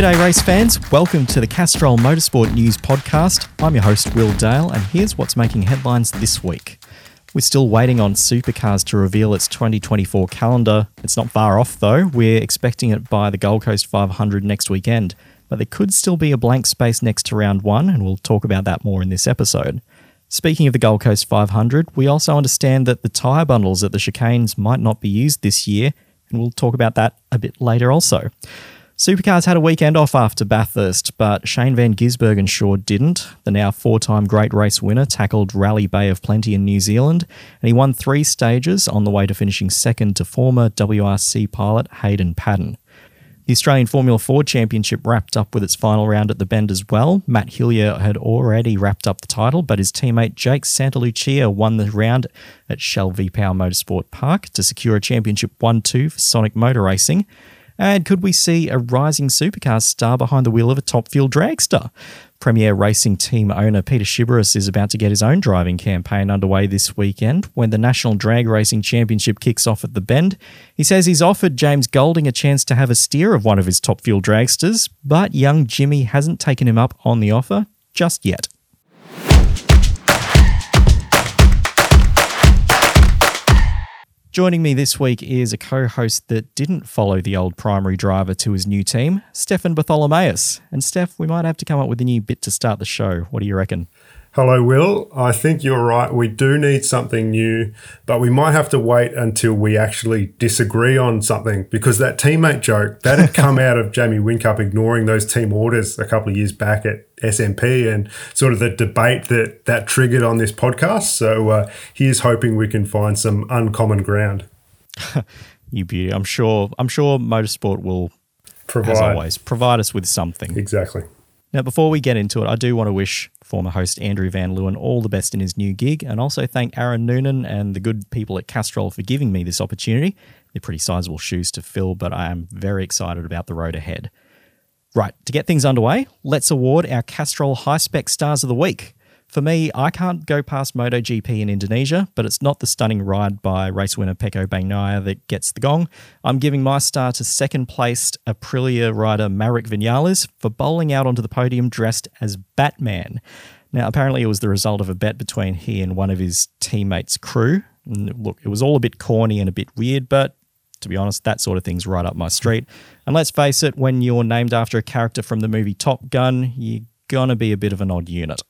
G'day, race fans. Welcome to the Castrol Motorsport News Podcast. I'm your host, Will Dale, and here's what's making headlines this week. We're still waiting on Supercars to reveal its 2024 calendar. It's not far off, though. We're expecting it by the Gold Coast 500 next weekend, but there could still be a blank space next to round one, and we'll talk about that more in this episode. Speaking of the Gold Coast 500, we also understand that the tyre bundles at the chicanes might not be used this year, and we'll talk about that a bit later also. Supercars had a weekend off after Bathurst, but Shane Van Gisbergen didn't. The now four time Great Race winner tackled Rally Bay of Plenty in New Zealand, and he won three stages on the way to finishing second to former WRC pilot Hayden Paddon. The Australian Formula Ford Championship wrapped up with its final round at the Bend as well. Matt Hillier had already wrapped up the title, but his teammate Jake Santalucia won the round at Shell V Power Motorsport Park to secure a championship 1 2 for Sonic Motor Racing. And could we see a rising supercar star behind the wheel of a top fuel dragster? Premier Racing team owner Peter Xiberras is about to get his own driving campaign underway this weekend when the National Drag Racing Championship kicks off at the Bend. He says he's offered James Golding a chance to have a steer of one of his top fuel dragsters, but young Jimmy hasn't taken him up on the offer just yet. Joining me this week is a co host that didn't follow the old primary driver to his new team, Stefan Bartholomaeus. And Steph, we might have to come up with a new bit to start the show. What do you reckon? Hello, Will. I think you're right. We do need something new, but we might have to wait until we actually disagree on something because that teammate joke that had come out of Jamie Whincup ignoring those team orders a couple of years back at SMP and sort of the debate that that triggered on this podcast. So uh, here's hoping we can find some uncommon ground. you beauty. I'm sure. I'm sure motorsport will, provide. as always, provide us with something. Exactly. Now, before we get into it, I do want to wish former host Andrew Van Leeuwen all the best in his new gig, and also thank Aaron Noonan and the good people at Castrol for giving me this opportunity. They're pretty sizable shoes to fill, but I am very excited about the road ahead. Right, to get things underway, let's award our Castrol HYSPEC Stars of the Week. For me, I can't go past MotoGP in Indonesia, but it's not the stunning ride by race winner Pecco Bagnaia that gets the gong. I'm giving my star to second placed Aprilia rider Maverick Vinales for bowling out onto the podium dressed as Batman. Now, apparently, it was the result of a bet between he and one of his teammates' crew. And look, it was all a bit corny and a bit weird, but to be honest, that sort of thing's right up my street. And let's face it, when you're named after a character from the movie Top Gun, you're gonna be a bit of an odd unit.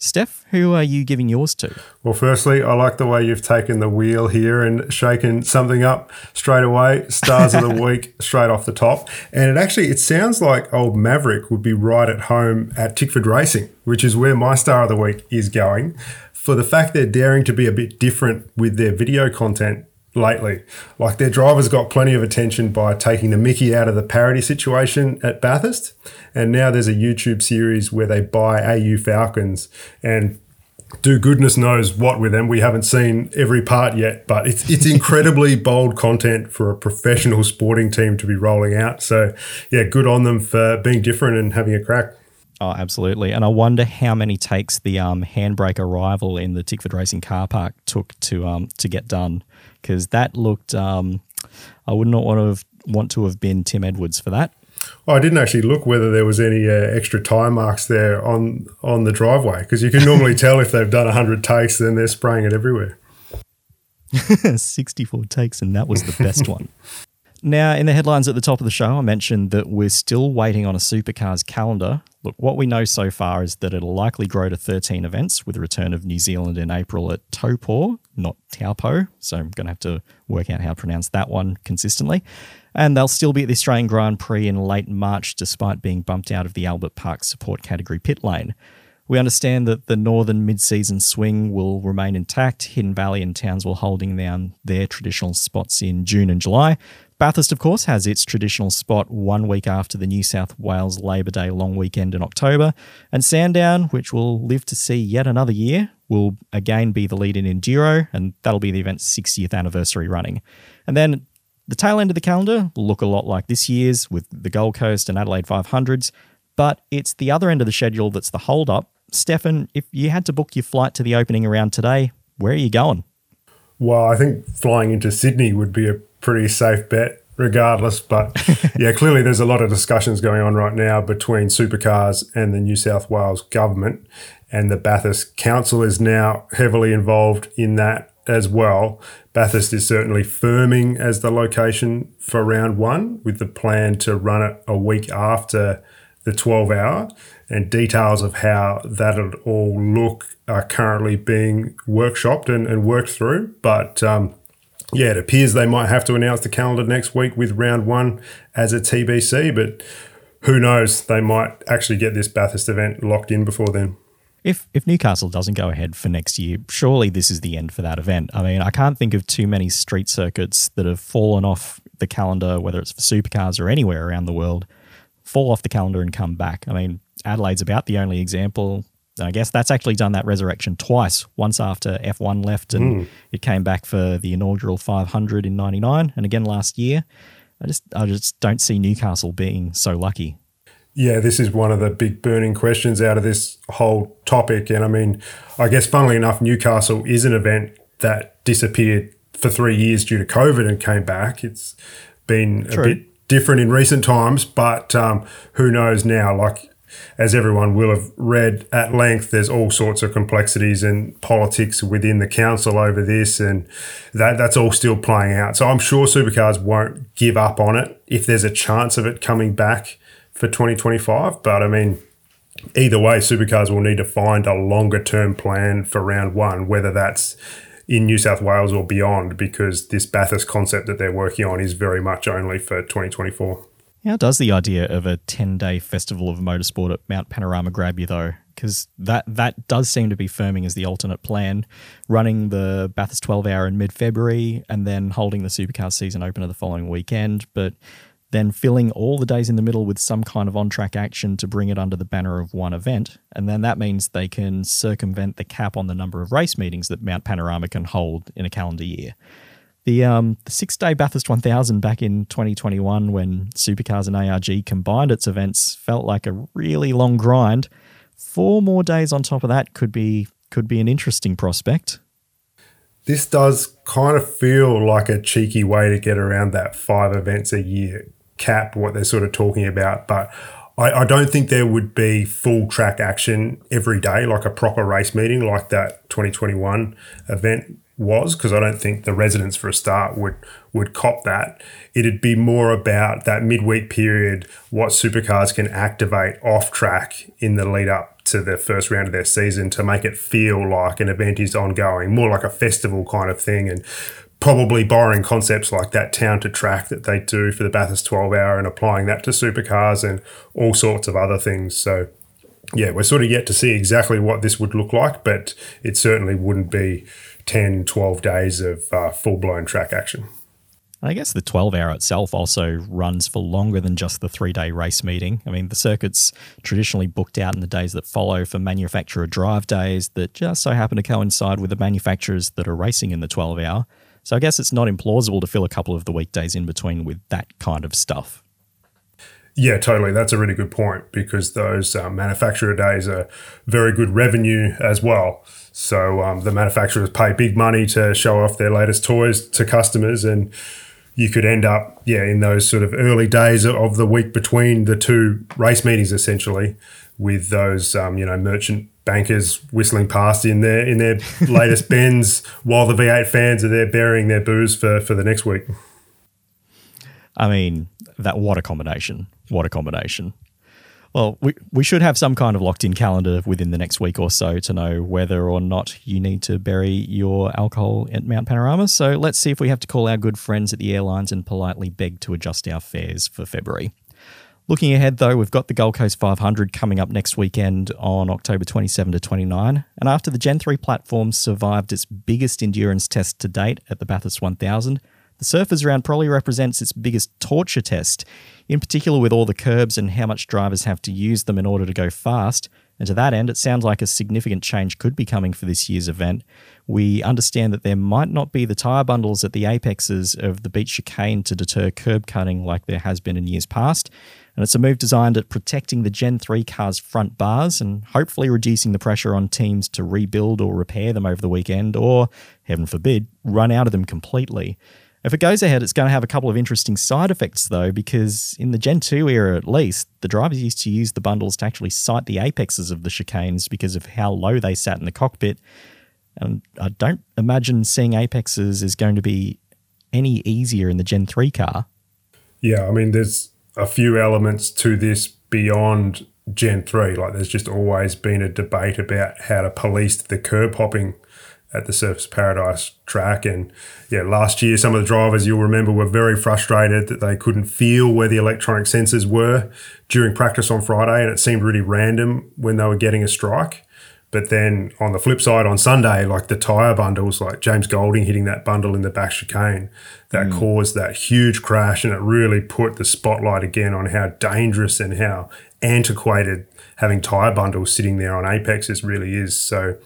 Steph, who are you giving yours to? Well, firstly, I like the way you've taken the wheel here and shaken something up straight away. Stars of the week straight off the top. And it actually it sounds like old Maverick would be right at home at Tickford Racing, which is where my star of the week is going. For the fact they're daring to be a bit different with their video content lately. Like their drivers got plenty of attention by taking the Mickey out of the parody situation at Bathurst. And now there's a YouTube series where they buy AU Falcons and do goodness knows what with them. We haven't seen every part yet, but it's it's incredibly bold content for a professional sporting team to be rolling out. So yeah, good on them for being different and having a crack. Oh, absolutely. And I wonder how many takes the um, handbrake arrival in the Tickford Racing car park took to um, to get done because that looked. Um, I would not want to have, want to have been Tim Edwards for that. Oh, I didn't actually look whether there was any uh, extra tire marks there on on the driveway because you can normally tell if they've done hundred takes, then they're spraying it everywhere. Sixty-four takes, and that was the best one. Now, in the headlines at the top of the show, I mentioned that we're still waiting on a supercars calendar. Look, what we know so far is that it'll likely grow to 13 events with the return of New Zealand in April at Taupo, not Taupo. So I'm going to have to work out how to pronounce that one consistently. And they'll still be at the Australian Grand Prix in late March, despite being bumped out of the Albert Park support category pit lane. We understand that the northern mid-season swing will remain intact. Hidden Valley and Townsville holding down their traditional spots in June and July. Bathurst, of course, has its traditional spot one week after the New South Wales Labor Day long weekend in October. And Sandown, which will live to see yet another year, will again be the lead in Enduro, and that'll be the event's 60th anniversary running. And then the tail end of the calendar will look a lot like this year's with the Gold Coast and Adelaide 500s, but it's the other end of the schedule that's the hold up Stefan, if you had to book your flight to the opening around today, where are you going? Well, I think flying into Sydney would be a pretty safe bet regardless. But yeah, clearly there's a lot of discussions going on right now between supercars and the New South Wales government. And the Bathurst Council is now heavily involved in that as well. Bathurst is certainly firming as the location for round one with the plan to run it a week after the 12 hour and details of how that'll all look are currently being workshopped and, and worked through. But um, yeah, it appears they might have to announce the calendar next week with round one as a TBC, but who knows? They might actually get this Bathurst event locked in before then. If if Newcastle doesn't go ahead for next year, surely this is the end for that event. I mean, I can't think of too many street circuits that have fallen off the calendar, whether it's for supercars or anywhere around the world, fall off the calendar and come back. I mean, Adelaide's about the only example. I guess that's actually done that resurrection twice. Once after F1 left and mm. it came back for the inaugural 500 in 99 and again last year. I just I just don't see Newcastle being so lucky. Yeah, this is one of the big burning questions out of this whole topic. And I mean, I guess funnily enough, Newcastle is an event that disappeared for three years due to COVID and came back. It's been True. a bit different in recent times, but um, who knows now? Like as everyone will have read at length, there's all sorts of complexities and politics within the council over this, and that that's all still playing out. So I'm sure supercars won't give up on it if there's a chance of it coming back for 2025. But I mean, either way, supercars will need to find a longer term plan for round one, whether that's in New South Wales or beyond, because this Bathurst concept that they're working on is very much only for 2024. How does the idea of a 10 day festival of motorsport at Mount Panorama grab you, though? Because that, that does seem to be firming as the alternate plan, running the Bathurst 12 hour in mid February and then holding the supercar season opener the following weekend, but then filling all the days in the middle with some kind of on track action to bring it under the banner of one event. And then that means they can circumvent the cap on the number of race meetings that Mount Panorama can hold in a calendar year. The um, the six day Bathurst 1000 back in 2021, when Supercars and ARG combined its events, felt like a really long grind. Four more days on top of that could be could be an interesting prospect. This does kind of feel like a cheeky way to get around that five events a year cap, what they're sort of talking about. But I, I, don't think there would be full track action every day, like a proper race meeting like that 2021 event was because I don't think the residents for a start would would cop that. It'd be more about that midweek period, what supercars can activate off track in the lead up to the first round of their season to make it feel like an event is ongoing, more like a festival kind of thing, and probably borrowing concepts like that town to track that they do for the Bathurst 12 hour and applying that to supercars and all sorts of other things. So yeah, we're sort of yet to see exactly what this would look like, but it certainly wouldn't be 10, 12 days of uh, full blown track action. I guess the 12 hour itself also runs for longer than just the three day race meeting. I mean, the circuit's traditionally booked out in the days that follow for manufacturer drive days that just so happen to coincide with the manufacturers that are racing in the 12 hour. So I guess it's not implausible to fill a couple of the weekdays in between with that kind of stuff. Yeah, totally. That's a really good point because those uh, manufacturer days are very good revenue as well. So um, the manufacturers pay big money to show off their latest toys to customers, and you could end up, yeah, in those sort of early days of the week between the two race meetings, essentially, with those, um, you know, merchant bankers whistling past in their in their latest Benz, while the V8 fans are there burying their booze for for the next week. I mean, that what a combination. What a combination. Well, we, we should have some kind of locked in calendar within the next week or so to know whether or not you need to bury your alcohol at Mount Panorama. So let's see if we have to call our good friends at the airlines and politely beg to adjust our fares for February. Looking ahead, though, we've got the Gold Coast 500 coming up next weekend on October 27 to 29. And after the Gen 3 platform survived its biggest endurance test to date at the Bathurst 1000, the Surfers round probably represents its biggest torture test, in particular with all the curbs and how much drivers have to use them in order to go fast. And to that end, it sounds like a significant change could be coming for this year's event. We understand that there might not be the tyre bundles at the apexes of the beach chicane to deter curb cutting like there has been in years past. And it's a move designed at protecting the Gen 3 car's front bars and hopefully reducing the pressure on teams to rebuild or repair them over the weekend, or, heaven forbid, run out of them completely. If it goes ahead, it's going to have a couple of interesting side effects, though, because in the Gen 2 era at least, the drivers used to use the bundles to actually sight the apexes of the chicanes because of how low they sat in the cockpit. And I don't imagine seeing apexes is going to be any easier in the Gen 3 car. Yeah, I mean, there's a few elements to this beyond Gen 3. Like, there's just always been a debate about how to police the curb hopping at the Surfers Paradise track. And yeah, last year, some of the drivers you'll remember were very frustrated that they couldn't feel where the electronic sensors were during practice on Friday, and it seemed really random when they were getting a strike. But then on the flip side, on Sunday, like the tyre bundles, like James Golding hitting that bundle in the back chicane, that mm. caused that huge crash. And it really put the spotlight again on how dangerous and how antiquated having tyre bundles sitting there on apexes really is. So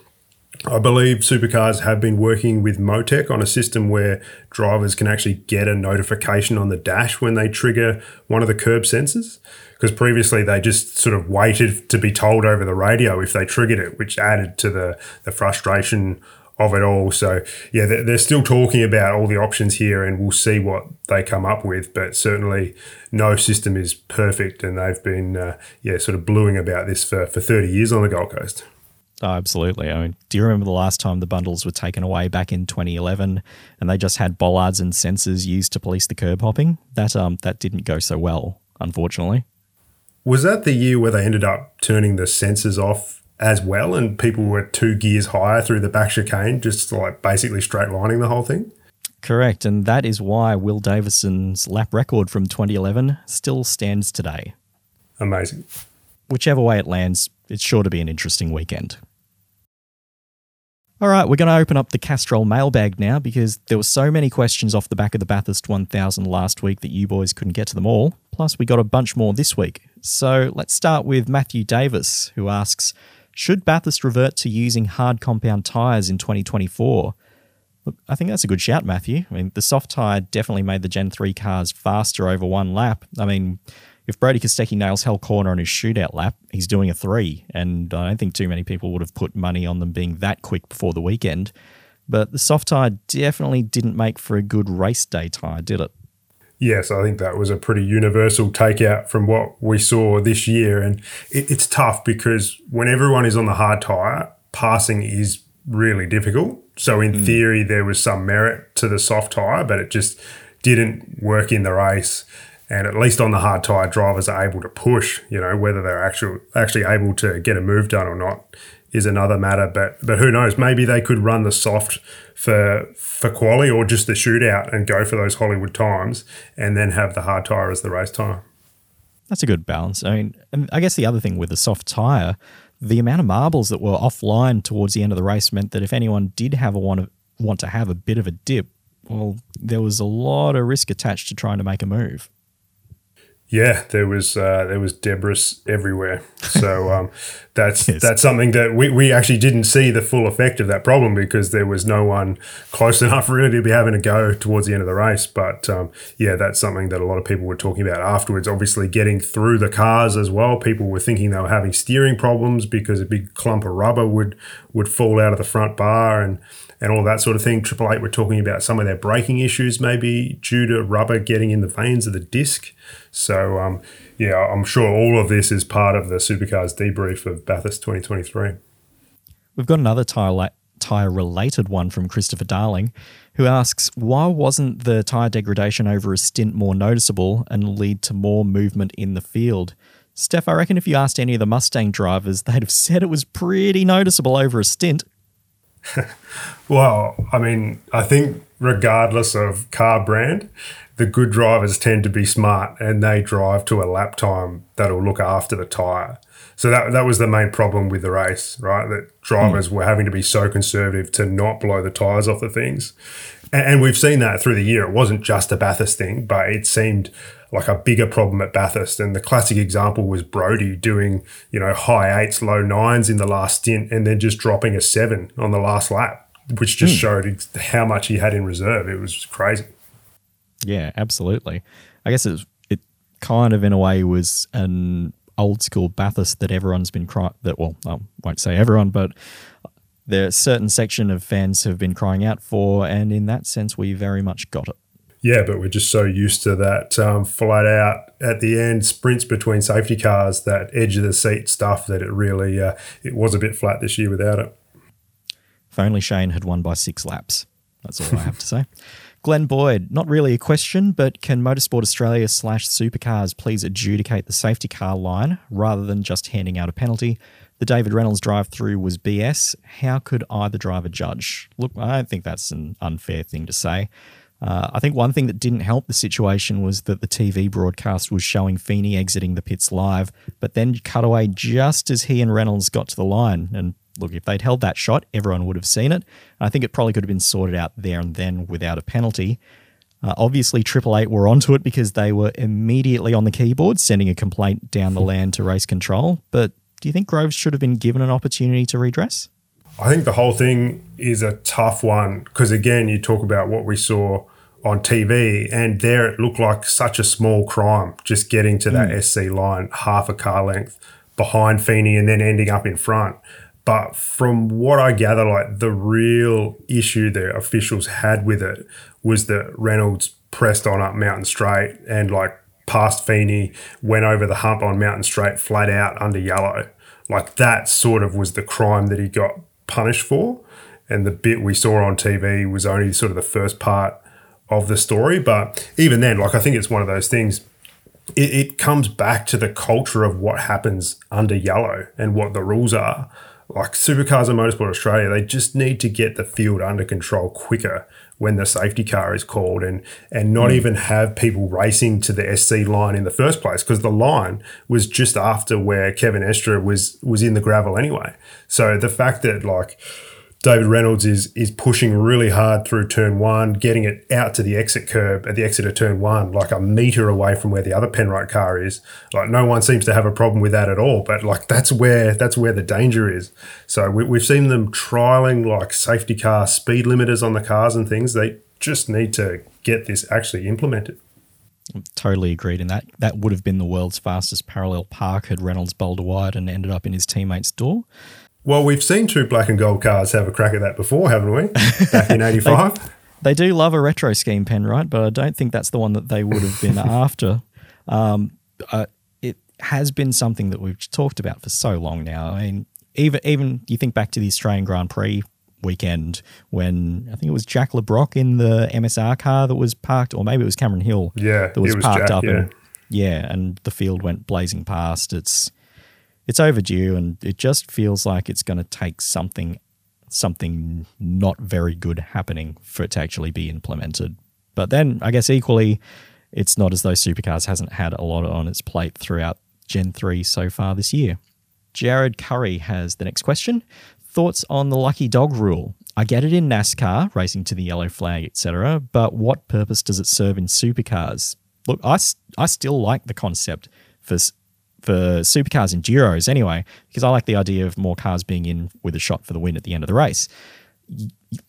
I believe supercars have been working with Motec on a system where drivers can actually get a notification on the dash when they trigger one of the curb sensors. Because previously they just sort of waited to be told over the radio if they triggered it, which added to the, the frustration of it all. So, yeah, they're, still talking about all the options here and we'll see what they come up with. But certainly no system is perfect and they've been, uh, yeah, sort of bluing about this for, for 30 years on the Gold Coast. Oh, absolutely. I mean, do you remember the last time the bundles were taken away back in 2011 and they just had bollards and sensors used to police the curb hopping? That um that didn't go so well, unfortunately. Was that the year where they ended up turning the sensors off as well and people were two gears higher through the back chicane, just like basically straight lining the whole thing? Correct, and that is why Will Davison's lap record from 2011 still stands today. Amazing. Whichever way it lands, it's sure to be an interesting weekend. All right, we're going to open up the Castrol mailbag now because there were so many questions off the back of the Bathurst 1000 last week that you boys couldn't get to them all. Plus, we got a bunch more this week. So let's start with Matthew Davis, who asks Should Bathurst revert to using hard compound tyres in 2024? Look, I think that's a good shout, Matthew. I mean, the soft tyre definitely made the Gen 3 cars faster over one lap. I mean, if Brodie Kostecki nails Hell Corner on his shootout lap, he's doing a three. And I don't think too many people would have put money on them being that quick before the weekend. But the soft tyre definitely didn't make for a good race day tyre, did it? Yes, I think that was a pretty universal takeout from what we saw this year. And it, it's tough because when everyone is on the hard tyre, passing is really difficult. So, in mm. theory, there was some merit to the soft tyre, but it just didn't work in the race and at least on the hard tire, drivers are able to push. You know whether they're actually actually able to get a move done or not is another matter. But but who knows? Maybe they could run the soft for for quali or just the shootout and go for those Hollywood times, and then have the hard tire as the race tire. That's a good balance. I mean, I guess the other thing with the soft tire, the amount of marbles that were offline towards the end of the race meant that if anyone did have a want, want to have a bit of a dip, well, there was a lot of risk attached to trying to make a move. Yeah, there was uh, there was debris everywhere. So um, that's yes. that's something that we, we actually didn't see the full effect of that problem because there was no one close enough really to be having to go towards the end of the race. But um, yeah, that's something that a lot of people were talking about afterwards. Obviously, getting through the cars as well. People were thinking they were having steering problems because a big clump of rubber would would fall out of the front bar and and all that sort of thing. Triple Eight were talking about some of their braking issues, maybe due to rubber getting in the vanes of the disc. So, um, yeah, I'm sure all of this is part of the Supercars debrief of Bathurst 2023. We've got another tyre, la- tyre related one from Christopher Darling, who asks why wasn't the tyre degradation over a stint more noticeable and lead to more movement in the field? Steph, I reckon if you asked any of the Mustang drivers, they'd have said it was pretty noticeable over a stint. Well, I mean, I think regardless of car brand, the good drivers tend to be smart and they drive to a lap time that'll look after the tyre. So that that was the main problem with the race, right? That drivers mm. were having to be so conservative to not blow the tyres off the things. And, and we've seen that through the year. It wasn't just a Bathurst thing, but it seemed like a bigger problem at Bathurst. And the classic example was Brodie doing, you know, high eights, low nines in the last stint and then just dropping a seven on the last lap, which just mm. showed how much he had in reserve. It was crazy. Yeah, absolutely. I guess it, it kind of, in a way, was an old school Bathurst that everyone's been crying. That well, I won't say everyone, but there's a certain section of fans have been crying out for, and in that sense, we very much got it. Yeah, but we're just so used to that um, flat out at the end sprints between safety cars, that edge of the seat stuff that it really uh, it was a bit flat this year without it. If only Shane had won by six laps. That's all I have to say. Glenn Boyd, not really a question, but can Motorsport Australia slash Supercars please adjudicate the safety car line rather than just handing out a penalty? The David Reynolds drive through was BS. How could either driver judge? Look, I don't think that's an unfair thing to say. Uh, I think one thing that didn't help the situation was that the TV broadcast was showing Feeney exiting the pits live, but then cut away just as he and Reynolds got to the line. And look, if they'd held that shot, everyone would have seen it. I think it probably could have been sorted out there and then without a penalty. Uh, obviously, Triple Eight were onto it because they were immediately on the keyboard sending a complaint down the land to race control. But do you think Groves should have been given an opportunity to redress? I think the whole thing is a tough one because, again, you talk about what we saw on TV, and there it looked like such a small crime just getting to that mm. SC line half a car length behind Feeney and then ending up in front. But from what I gather, like the real issue the officials had with it was that Reynolds pressed on up Mountain Straight and like past Feeney, went over the hump on Mountain Straight flat out under yellow. Like that sort of was the crime that he got punished for. And the bit we saw on TV was only sort of the first part of the story. But even then, like I think it's one of those things. It, it comes back to the culture of what happens under yellow and what the rules are like Supercars and Motorsport Australia, they just need to get the field under control quicker when the safety car is called and and not mm. even have people racing to the SC line in the first place because the line was just after where Kevin Estre was was in the gravel anyway. So the fact that like David Reynolds is is pushing really hard through turn one, getting it out to the exit curb at the exit of turn one, like a meter away from where the other Penrite car is. Like no one seems to have a problem with that at all. But like that's where that's where the danger is. So we, we've seen them trialing like safety car speed limiters on the cars and things. They just need to get this actually implemented. Totally agreed. And that that would have been the world's fastest parallel park had Reynolds bowled wide and ended up in his teammate's door. Well, we've seen two black and gold cars have a crack at that before, haven't we? Back in '85. they, they, do love a retro scheme, Penrite? but I don't think that's the one that they would have been after. Um, uh, it has been something that we've talked about for so long now. I mean, even even you think back to the Australian Grand Prix weekend when I think it was Jack Le Brocq in the MSR car that was parked, or maybe it was Cameron Hill. Yeah, that was, was parked Jack, up. Yeah. And, yeah, and the field went blazing past. It's it's overdue, and it just feels like it's going to take something something not very good happening for it to actually be implemented. But then I guess equally, it's not as though Supercars hasn't had a lot on its plate throughout Gen 3 so far this year. Jared Curry has the next question. Thoughts on the lucky dog rule? I get it in NASCAR, racing to the yellow flag, etc., but what purpose does it serve in supercars? Look, I, I still like the concept for for supercars and Giros anyway, because I like the idea of more cars being in with a shot for the win at the end of the race.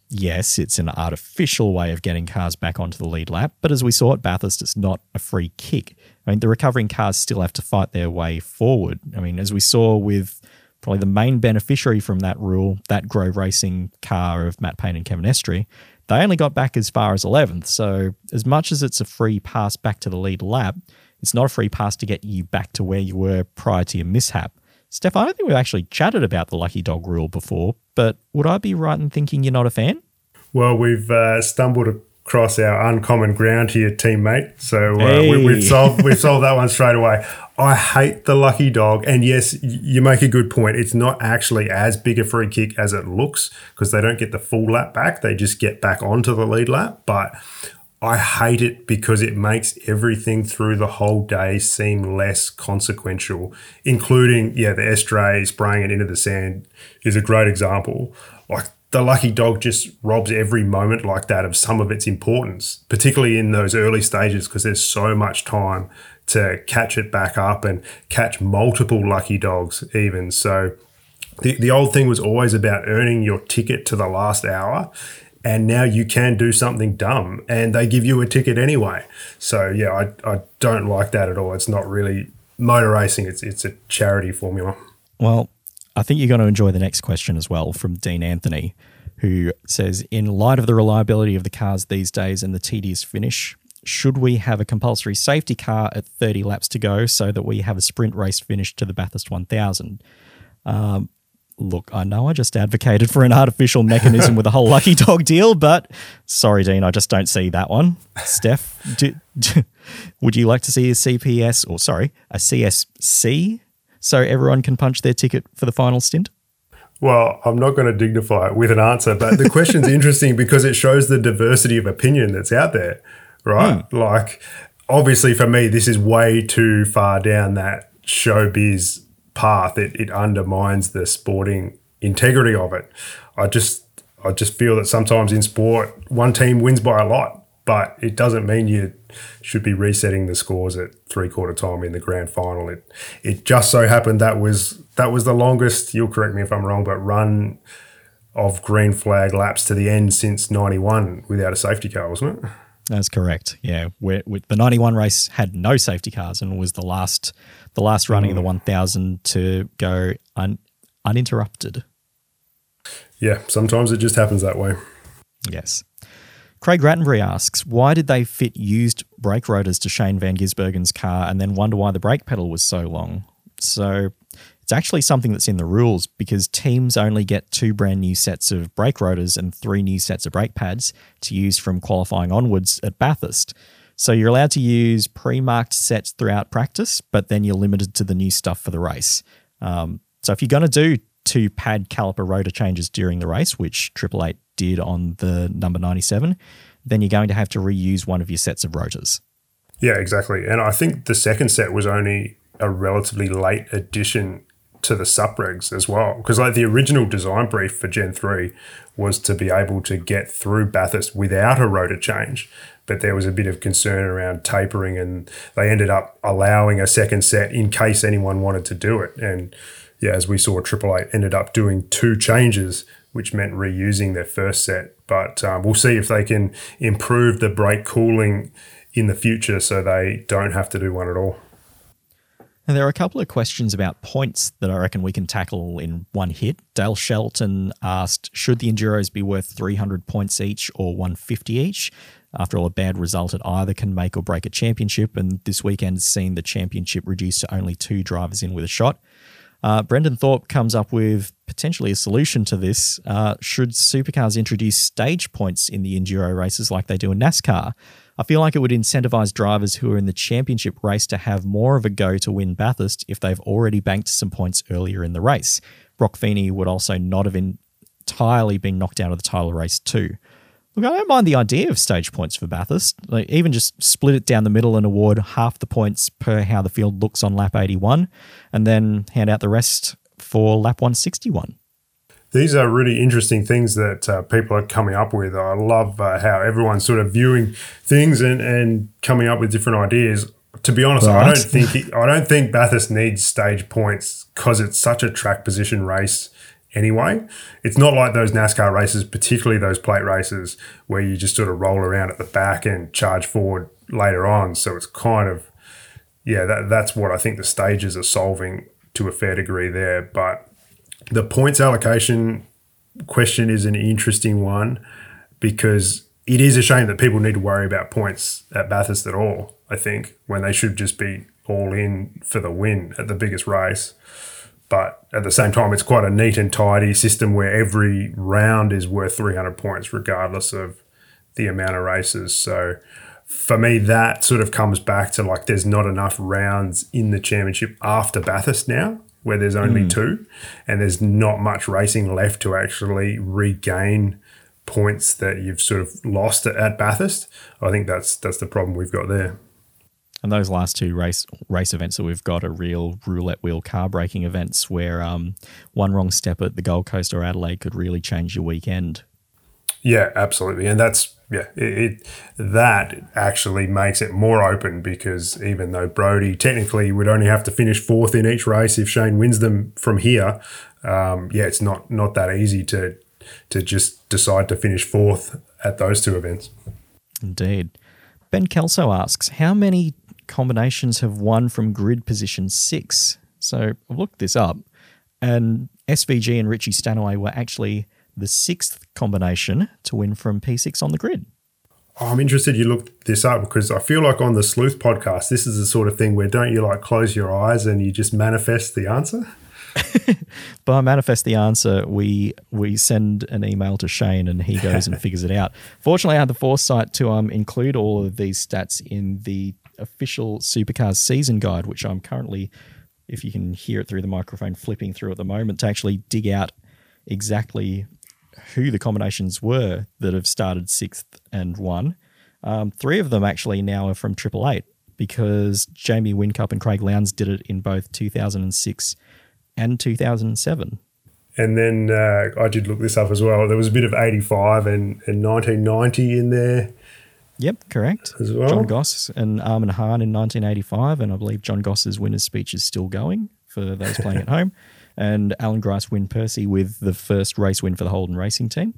yes, it's an artificial way of getting cars back onto the lead lap, but as we saw at Bathurst, it's not a free kick. I mean, the recovering cars still have to fight their way forward. I mean, as we saw with probably the main beneficiary from that rule, that Grove Racing car of Matt Payne and Kevin Estre, they only got back as far as 11th. So, as much as it's a free pass back to the lead lap, it's not a free pass to get you back to where you were prior to your mishap. Steph, I don't think we've actually chatted about the lucky dog rule before, but would I be right in thinking you're not a fan? Well, we've uh, stumbled across our uncommon ground here, teammate. So uh, Hey. we, we've solved we've solved that one straight away. I hate the lucky dog, and yes, you make a good point. It's not actually as big a free kick as it looks because they don't get the full lap back; they just get back onto the lead lap. But I hate it because it makes everything through the whole day seem less consequential, including, yeah, the Estre spraying it into the sand is a great example. Like the lucky dog just robs every moment like that of some of its importance, particularly in those early stages because there's so much time to catch it back up and catch multiple lucky dogs, even. So, the, the old thing was always about earning your ticket to the last hour and now you can do something dumb and they give you a ticket anyway. So yeah i, I don't like that at all. It's not really motor racing. It's, it's a charity formula. Well, I think you're going to enjoy the next question as well from Dean Anthony, who says In light of the reliability of the cars these days and the tedious finish, should we have a compulsory safety car at 30 laps to go so that we have a sprint race finish to the Bathurst 1000? Um, look, I know I just advocated for an artificial mechanism with a whole lucky dog deal, but sorry, Dean, I just don't see that one. Steph, do, do- would you like to see a CPS or sorry, a CSC so everyone can punch their ticket for the final stint? well i'm not going to dignify it with an answer but the question's interesting because it shows the diversity of opinion that's out there right hmm. like obviously for me this is way too far down that showbiz path it, it undermines the sporting integrity of it. I just i just feel that sometimes in sport one team wins by a lot but it doesn't mean you should be resetting the scores at three quarter time in the grand final. It it just so happened that was that was the longest you'll correct me if i'm wrong but run of green flag laps to the end since 91 without a safety car wasn't it That's correct. Yeah, where, with the 91 race had no safety cars and was the last the last running of the hmm. 1000 to go un, uninterrupted. yeah sometimes it just happens that way Yes. Craig Rattenbury asks, why did they fit used brake rotors to Shane Van Gisbergen's car and then wonder why the brake pedal was so long? So it's actually something that's in the rules because teams only get two brand new sets of brake rotors and three new sets of brake pads to use from qualifying onwards at Bathurst. So you're allowed to use pre marked sets throughout practice, but then you're limited to the new stuff for the race. Um, so if you're going to do two pad caliper rotor changes during the race, which Triple Eight did on the number 97, then you're going to have to reuse one of your sets of rotors. Yeah, exactly. And I think the second set was only a relatively late addition to the subregs as well. Because like the original design brief for Gen 3 was to be able to get through Bathurst without a rotor change. But there was a bit of concern around tapering and they ended up allowing a second set in case anyone wanted to do it. And yeah, as we saw, Triple Eight ended up doing two changes, which meant reusing their first set. But um, we'll see if they can improve the brake cooling in the future so they don't have to do one at all. And there are a couple of questions about points that I reckon we can tackle in one hit. Dale Shelton asked, should the Enduros be worth 300 points each or 150 each? After all, a bad result at either can make or break a championship, and this weekend's seen the championship reduced to only two drivers in with a shot. Uh, Brendan Thorpe comes up with potentially a solution to this. Uh, should supercars introduce stage points in the enduro races like they do in NASCAR? I feel like it would incentivize drivers who are in the championship race to have more of a go to win Bathurst if they've already banked some points earlier in the race. Broc Feeney would also not have entirely been knocked out of the title race too. Look, I don't mind the idea of stage points for Bathurst. Like even just split it down the middle and award half the points per how the field looks on lap 81, and then hand out the rest for lap 161. These are really interesting things that uh, people are coming up with. I love uh, how everyone's sort of viewing things and, and coming up with different ideas. To be honest, I don't think it, I don't think Bathurst needs stage points because it's such a track position race anyway. It's not like those NASCAR races, particularly those plate races where you just sort of roll around at the back and charge forward later on. So it's kind of yeah, that, that's what I think the stages are solving to a fair degree there. But the points allocation question is an interesting one because it is a shame that people need to worry about points at Bathurst at all, I think, when they should just be all in for the win at the biggest race. but at the same time, it's quite a neat and tidy system where every round is worth 300 points, regardless of the amount of races. So for me, that sort of comes back to like there's not enough rounds in the championship after Bathurst now, where there's only mm. two, and there's not much racing left to actually regain points that you've sort of lost at Bathurst. I think that's that's the problem we've got there. And those last two race race events that we've got are real roulette wheel car breaking events where um, one wrong step at the Gold Coast or Adelaide could really change your weekend. Yeah, absolutely, and that's yeah, it, it, that actually makes it more open because even though Brodie technically would only have to finish fourth in each race if Shane wins them from here, um, yeah, it's not not that easy to to just decide to finish fourth at those two events. Indeed. Ben Kelso asks, how many combinations have won from grid position six? So I've looked this up, and SVG and Richie Stanaway were actually the sixth combination to win from P6 on the grid. I'm interested you looked this up because I feel like on the Sleuth podcast, this is the sort of thing where don't you like close your eyes and you just manifest the answer? By manifest the answer, we we send an email to Shane and he goes and figures it out. Fortunately, I had the foresight to um, include all of these stats in the official Supercars season guide, which I'm currently, if you can hear it through the microphone, flipping through at the moment to actually dig out exactly who the combinations were that have started sixth and one. Um, three of them actually now are from Triple Eight because Jamie Whincup and Craig Lowndes did it in both 2006 and 2007. And then uh, I did look this up as well. There was a bit of 85 and, and 1990 in there. Yep, correct. As well. John Goss and Armin Hahn in 1985. And I believe John Goss's winner's speech is still going for those playing at home. And Alan Grice Win Percy with the first race win for the Holden Racing team.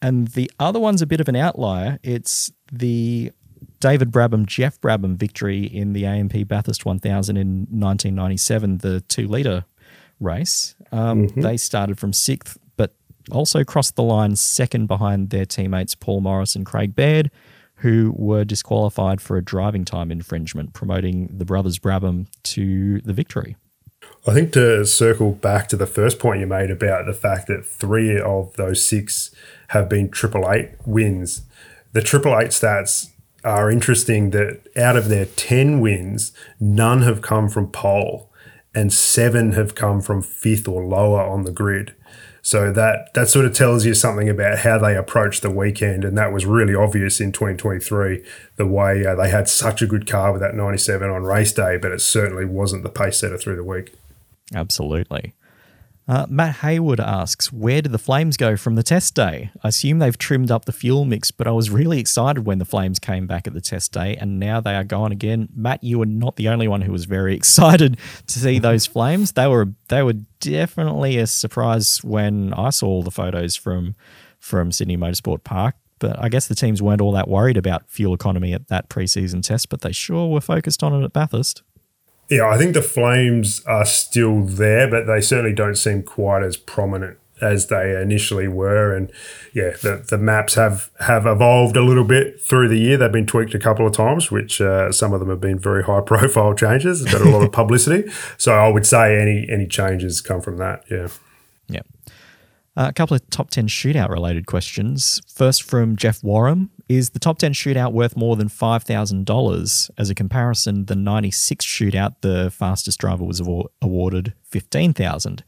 And the other one's a bit of an outlier. It's the David Brabham, Geoff Brabham victory in the AMP Bathurst 1000 in 1997, the two litre race. Um, mm-hmm. They started from sixth, but also crossed the line second behind their teammates Paul Morris and Craig Baird, who were disqualified for a driving time infringement, promoting the brothers Brabham to the victory. I think to circle back to the first point you made about the fact that three of those six have been Triple Eight wins. The Triple Eight stats are interesting that out of their 10 wins, none have come from pole and seven have come from fifth or lower on the grid. So that that sort of tells you something about how they approached the weekend, and that was really obvious in 2023. The way uh, they had such a good car with that 97 on race day, but it certainly wasn't the pace setter through the week. Absolutely. Uh, Matt Haywood asks, Where did the flames go from the test day? I assume they've trimmed up the fuel mix, but I was really excited when the flames came back at the test day, and now they are gone again. Matt, you were not the only one who was very excited to see those flames. They were they were definitely a surprise when I saw the photos from from Sydney Motorsport Park. But I guess the teams weren't all that worried about fuel economy at that preseason test, but they sure were focused on it at Bathurst. Yeah, I think the flames are still there, but they certainly don't seem quite as prominent as they initially were. And yeah, the, the maps have, have evolved a little bit through the year. They've been tweaked a couple of times, which uh, some of them have been very high profile changes, but a lot of publicity. So I would say any any changes come from that. Yeah. Yeah. Uh, a couple of top 10 shootout related questions. First from Jeff Warham Is the top 10 shootout worth more than $5,000? As a comparison, the 96 shootout, the fastest driver was awarded 15000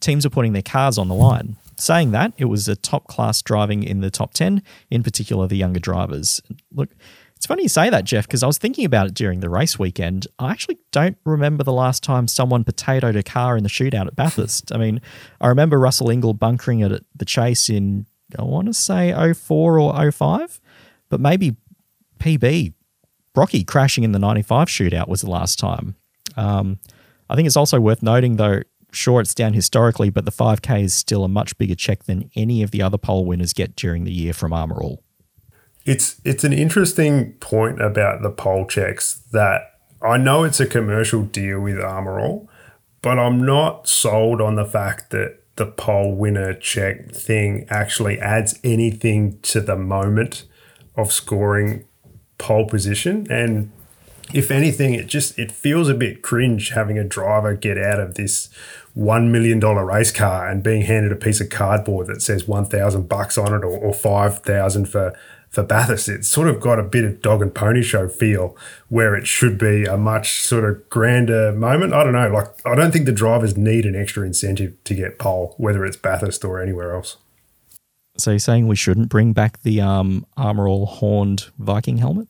Teams are putting their cars on the line. Saying that, it was a top class driving in the top 10, in particular the younger drivers. Look, it's funny you say that, Jeff, because I was thinking about it during the race weekend. I actually don't remember the last time someone potatoed a car in the shootout at Bathurst. I mean, I remember Russell Ingall bunkering it at the chase in, I want to say 04 or 05, but maybe PB, Brocky crashing in the 95 shootout was the last time. Um, I think it's also worth noting, though, sure, it's down historically, but the 5K is still a much bigger check than any of the other pole winners get during the year from Armor All. It's it's an interesting point about the pole checks that I know it's a commercial deal with Armor All, but I'm not sold on the fact that the pole winner check thing actually adds anything to the moment of scoring pole position. And if anything, it just it feels a bit cringe having a driver get out of this one million dollar race car and being handed a piece of cardboard that says one thousand bucks on it or, or five thousand for for Bathurst. It's sort of got a bit of dog and pony show feel where it should be a much sort of grander moment. I don't know. Like I don't think the drivers need an extra incentive to get pole, whether it's Bathurst or anywhere else. So you're saying we shouldn't bring back the um, armor all horned Viking helmet?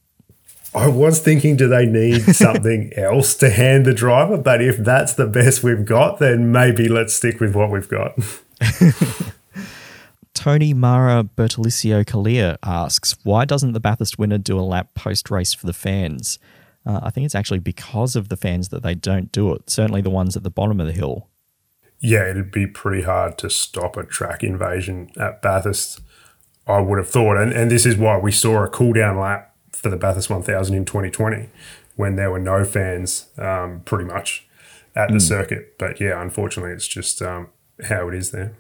I was thinking, do they need something else to hand the driver? But if that's the best we've got, then maybe let's stick with what we've got. Tony Mara Bertolicio Kalia asks, why doesn't the Bathurst winner do a lap post race for the fans? Uh, I think it's actually because of the fans that they don't do it, certainly the ones at the bottom of the hill. Yeah, it'd be pretty hard to stop a track invasion at Bathurst, I would have thought. And, and this is why we saw a cool down lap for the Bathurst 1000 in 2020 when there were no fans um, pretty much at the mm. circuit. But yeah, unfortunately, it's just um, how it is there.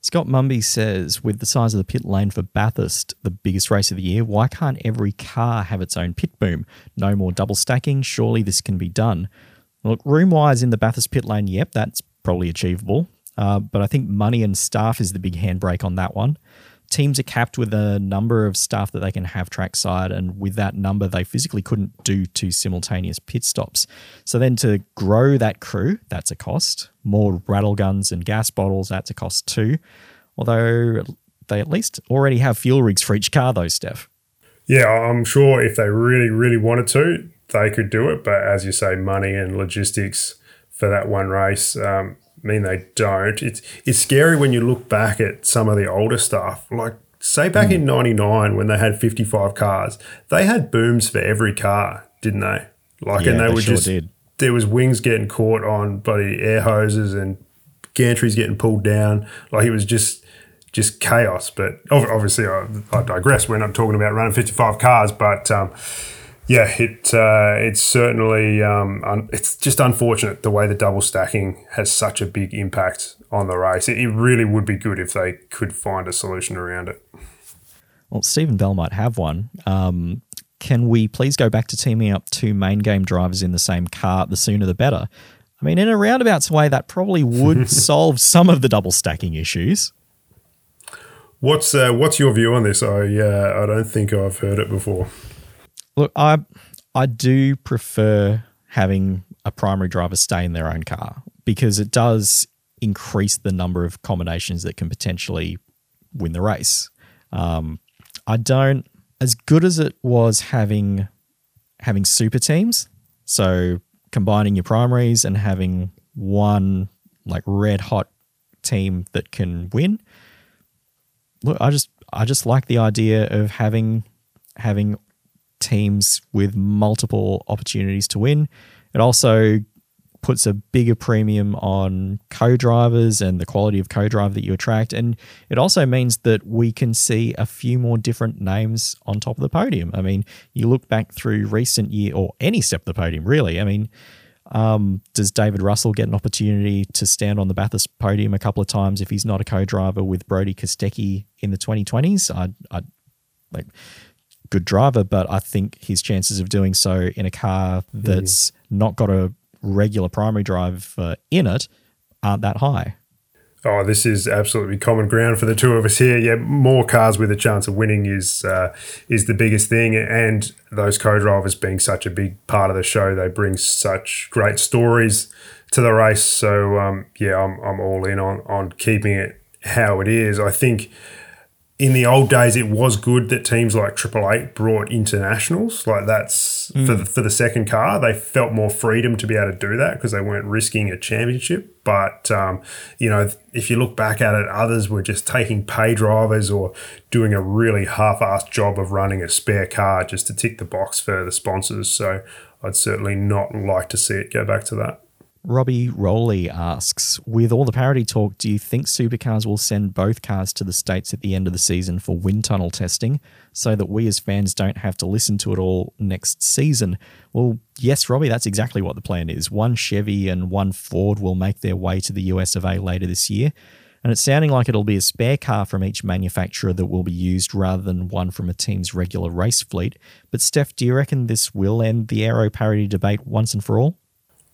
Scott Mumby says, with the size of the pit lane for Bathurst, the biggest race of the year, why can't every car have its own pit boom? No more double stacking. Surely this can be done. Look, room wise in the Bathurst pit lane, yep, that's probably achievable. Uh, but I think money and staff is the big handbrake on that one teams are capped with a number of staff that they can have trackside, and with that number, they physically couldn't do two simultaneous pit stops. So then to grow that crew, that's a cost. More rattle guns and gas bottles, that's a cost too. Although they at least already have fuel rigs for each car, though, Steph. Yeah, I'm sure if they really, really wanted to, they could do it. But as you say, money and logistics for that one race um, mean they don't. It's it's scary when you look back at some of the older stuff. Like say back mm. in '99 when they had 55 cars, they had booms for every car, didn't they? Like, yeah, and they, they were sure just did. there was wings getting caught on bloody air hoses and gantries getting pulled down. Like it was just just chaos. But obviously, I, I digress. We're not talking about running 55 cars, but. Um, yeah, it uh, it's certainly um, un- it's just unfortunate the way the double stacking has such a big impact on the race. It, it, really would be good if they could find a solution around it. Well, Stephen Bell might have one. Um, can we please go back to teaming up two main game drivers in the same car? The sooner the better. I mean, in a roundabout way, that probably would solve some of the double stacking issues. What's uh, what's your view on this? I uh, I don't think I've heard it before. Look, I I do prefer having a primary driver stay in their own car because it does increase the number of combinations that can potentially win the race. Um, I don't as good as it was having having super teams. So combining your primaries and having one like red hot team that can win. Look, I just I just like the idea of having having teams with multiple opportunities to win. It also puts a bigger premium on co-drivers and the quality of co-driver that you attract. And it also means that we can see a few more different names on top of the podium. I mean you look back through recent year or any step of the podium really. I mean um, does david russell get an opportunity to stand on the bathurst podium a couple of times if he's not a co-driver with Brodie Kostecki in the 2020s i i like good driver, but I think his chances of doing so in a car that's mm. not got a regular primary drive uh, in it aren't that high. Oh, this is absolutely common ground for the two of us here. Yeah, more cars with a chance of winning is uh, is the biggest thing, and those co-drivers being such a big part of the show, they bring such great stories to the race. So um, yeah, I'm, I'm all in on on keeping it how it is. I think in the old days, it was good that teams like Triple Eight brought internationals. Like that's mm. for the, for the second car, they felt more freedom to be able to do that because they weren't risking a championship. But um, you know, if you look back at it, others were just taking pay drivers or doing a really half-assed job of running a spare car just to tick the box for the sponsors. So I'd certainly not like to see it go back to that. Robbie Rowley asks, with all the parity talk, do you think supercars will send both cars to the States at the end of the season for wind tunnel testing so that we as fans don't have to listen to it all next season? Well, yes, Robbie, that's exactly what the plan is. One Chevy and one Ford will make their way to the US of A later this year. And it's sounding like it'll be a spare car from each manufacturer that will be used rather than one from a team's regular race fleet. But, Steph, do you reckon this will end the aero parity debate once and for all?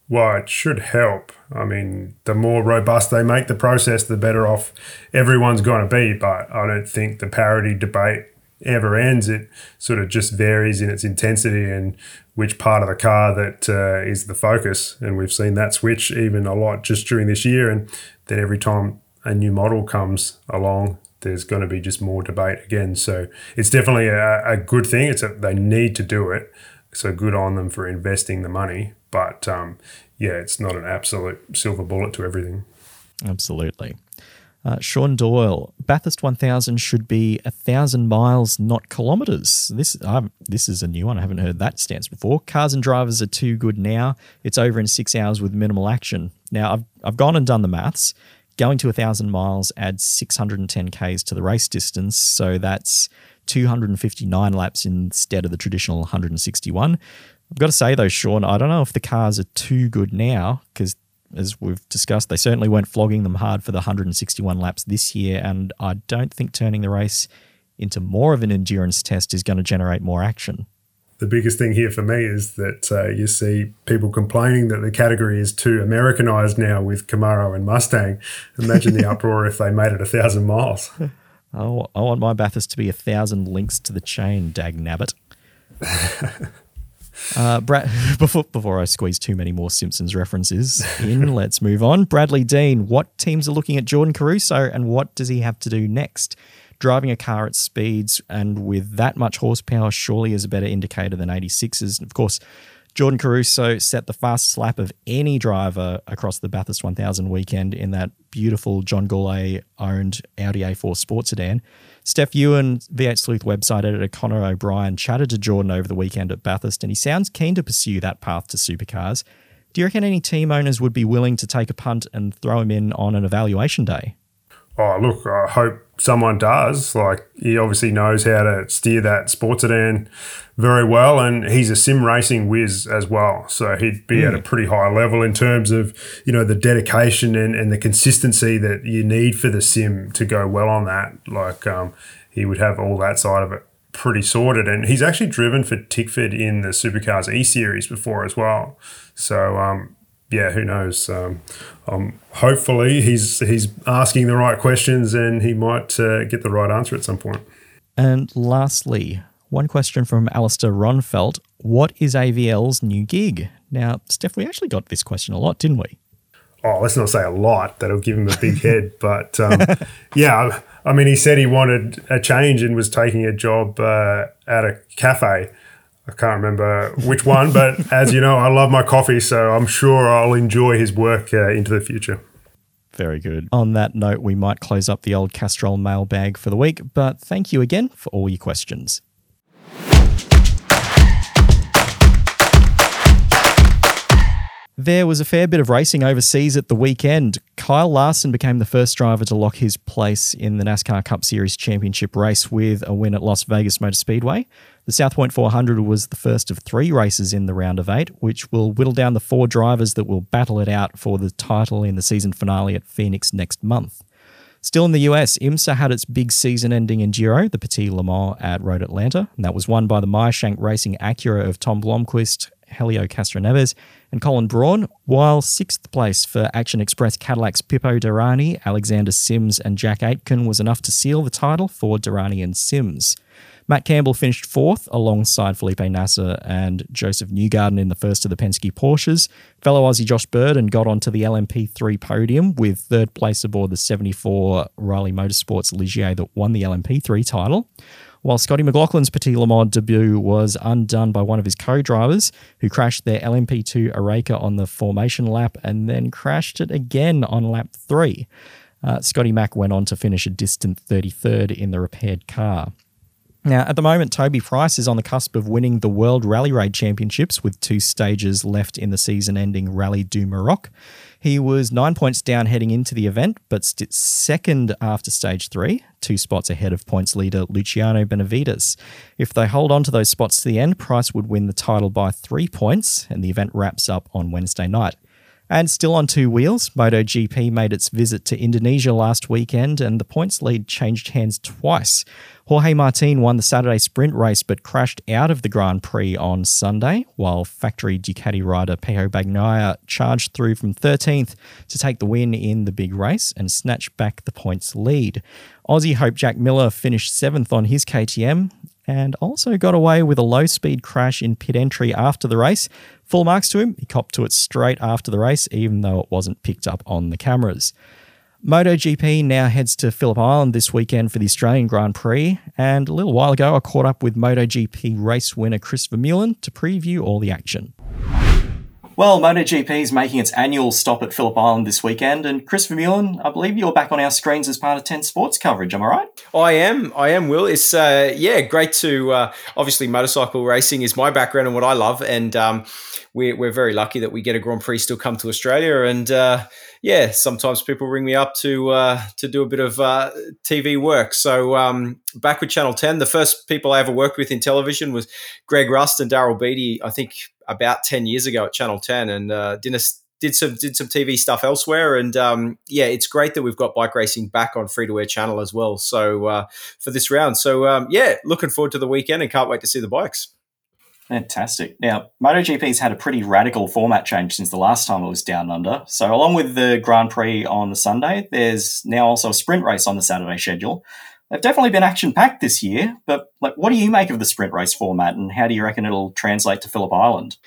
Well, it should help. I mean, the more robust they make the process, the better off everyone's going to be. But I don't think the parity debate ever ends. It sort of just varies in its intensity and which part of the car that uh, is the focus. And we've seen that switch even a lot just during this year. And then every time a new model comes along, there's going to be just more debate again. So it's definitely a, a good thing. It's a, they need to do it. So good on them for investing the money. But um, yeah, it's not an absolute silver bullet to everything. Absolutely. Uh, Sean Doyle, Bathurst 1000 should be a thousand miles, not kilometres. This um, this is a new one. I haven't heard that stance before. Cars and drivers are too good now. It's over in six hours with minimal action. Now I've I've gone and done the maths. Going to a thousand miles adds 610 k's to the race distance, so that's 259 laps instead of the traditional 161. I've got to say though, Sean, I don't know if the cars are too good now because as we've discussed, they certainly weren't flogging them hard for the 161 laps this year, and I don't think turning the race into more of an endurance test is going to generate more action. The biggest thing here for me is that uh, you see people complaining that the category is too Americanized now with Camaro and Mustang. Imagine the uproar if they made it a thousand miles. Oh, I want my Bathurst to be a thousand links to the chain, dag nabbit. Uh, Brad, before before I squeeze too many more Simpsons references in, let's move on. Bradley Dean, what teams are looking at Jordan Caruso, and what does he have to do next? Driving a car at speeds and with that much horsepower surely is a better indicator than 86s. And of course, Jordan Caruso set the fastest lap of any driver across the Bathurst 1000 weekend in that beautiful John Goulet owned Audi A4 sports sedan. Steph Ewan, V8 Sleuth website editor Connor O'Brien, chatted to Jordan over the weekend at Bathurst, and he sounds keen to pursue that path to supercars. Do you reckon any team owners would be willing to take a punt and throw him in on an evaluation day? Oh, look, I hope someone does. Like, he obviously knows how to steer that sports sedan very well, and he's a sim racing whiz as well. So he'd be mm. at a pretty high level in terms of, you know, the dedication and, and the consistency that you need for the sim to go well on that. Like, um, he would have all that side of it pretty sorted. And he's actually driven for Tickford in the Supercars E Series before as well. So, um, yeah, who knows? Um, um, hopefully, he's he's asking the right questions and he might uh, get the right answer at some point. And lastly, one question from Alistair Ronfelt: What is AVL's new gig? Now, Steph, we actually got this question a lot, didn't we? Oh, let's not say a lot. That'll give him a big head. But um, yeah, I mean, he said he wanted a change and was taking a job uh, at a cafe. I can't remember which one, but as you know, I love my coffee, so I'm sure I'll enjoy his work uh, into the future. Very good. On that note, we might close up the old Castrol mailbag for the week, but thank you again for all your questions. There was a fair bit of racing overseas at the weekend. Kyle Larson became the first driver to lock his place in the NASCAR Cup Series Championship race with a win at Las Vegas Motor Speedway. The South Point 400 was the first of three races in the round of eight, which will whittle down the four drivers that will battle it out for the title in the season finale at Phoenix next month. Still in the US, IMSA had its big season ending in enduro, the Petit Le Mans at Road Atlanta, and that was won by the Meyershank Racing Acura of Tom Blomqvist, Helio Castroneves, and Colin Braun, while sixth place for Action Express Cadillac's Pipo Derani, Alexander Sims, and Jack Aitken was enough to seal the title for Derani and Sims. Matt Campbell finished fourth alongside Felipe Nasr and Josef Newgarden in the first of the Penske Porsches. Fellow Aussie Josh Burdon got onto the LMP3 podium with third place aboard the 74 Riley Motorsports Ligier that won the LMP3 title while Scotty McLaughlin's Petit Le Mans debut was undone by one of his co drivers, who crashed their LMP2 Oreca on the formation lap and then crashed it again on lap three. Uh, Scotty Mack went on to finish a distant 33rd in the repaired car. Now, at the moment, Toby Price is on the cusp of winning the World Rally Raid Championships with two stages left in the season ending Rally du Maroc. He was nine points down heading into the event, but st- second after stage three, two spots ahead of points leader Luciano Benavides. If they hold on to those spots to the end, Price would win the title by three points, and the event wraps up on Wednesday night. And still on two wheels, MotoGP made its visit to Indonesia last weekend and the points lead changed hands twice. Jorge Martin won the Saturday sprint race but crashed out of the Grand Prix on Sunday, while factory Ducati rider Pecco Bagnaia charged through from 13th to take the win in the big race and snatch back the points lead. Aussie Hope Jack Miller finished seventh on his KTM and also got away with a low speed crash in pit entry after the race. Full marks to him. He copped to it straight after the race, even though it wasn't picked up on the cameras. MotoGP now heads to Phillip Island this weekend for the Australian Grand Prix, and a little while ago I caught up with MotoGP race winner Chris Vermeulen to preview all the action. Well, MotoGP is making its annual stop at Phillip Island this weekend, and Chris Vermeulen, I believe you're back on our screens as part of 10 Sports coverage, am I right? I am, I am, Will. It's, uh, yeah, great to, uh, obviously motorcycle racing is my background and what I love, and um, we're, we're very lucky that we get a Grand Prix still come to Australia, and uh, yeah, sometimes people ring me up to uh, to do a bit of uh, TV work. So um, back with Channel Ten, the first people I ever worked with in television was Greg Rust and Daryl Beattie. I think about ten years ago at Channel Ten, and uh, did, did some did some TV stuff elsewhere. And um, yeah, it's great that we've got bike racing back on free to air channel as well. So uh, for this round, so um, yeah, looking forward to the weekend and can't wait to see the bikes. Fantastic. Now, MotoGP's had a pretty radical format change since the last time it was down under. So, along with the Grand Prix on the Sunday, there's now also a sprint race on the Saturday schedule. They've definitely been action packed this year, but like, what do you make of the sprint race format, and how do you reckon it'll translate to Phillip Island?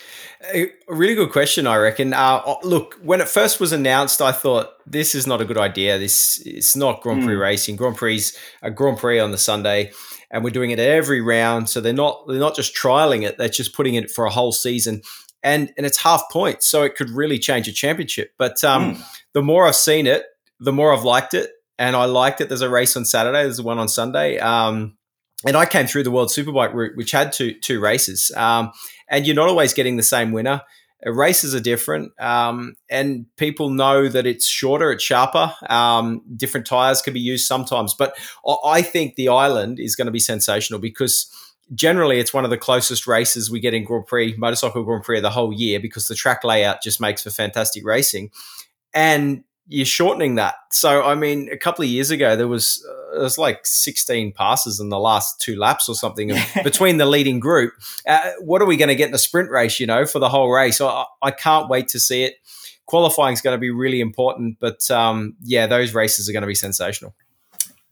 A really good question, I reckon. Uh, look, when it first was announced, I thought this is not a good idea. This it's not Grand Prix mm. racing. Grand Prix a Grand Prix on the Sunday and we're doing it every round. So they're not they're not just trialing it; they're just putting it for a whole season, and and it's half points, so it could really change a championship. But um, mm. the more I've seen it, the more I've liked it, and I liked it. There's a race on Saturday. There's one on Sunday. Um, and I came through the World Superbike route, which had two two races. Um, and you're not always getting the same winner. Races are different, um, and people know that it's shorter, it's sharper. Um, different tires can be used sometimes, but I think the island is going to be sensational because generally it's one of the closest races we get in Grand Prix, motorcycle Grand Prix of the whole year because the track layout just makes for fantastic racing. And you're shortening that. So, I mean, a couple of years ago, there was uh, was like 16 passes in the last two laps or something between the leading group. Uh, what are we going to get in the sprint race? You know, for the whole race. I, I can't wait to see it. Qualifying is going to be really important, but um, yeah, those races are going to be sensational.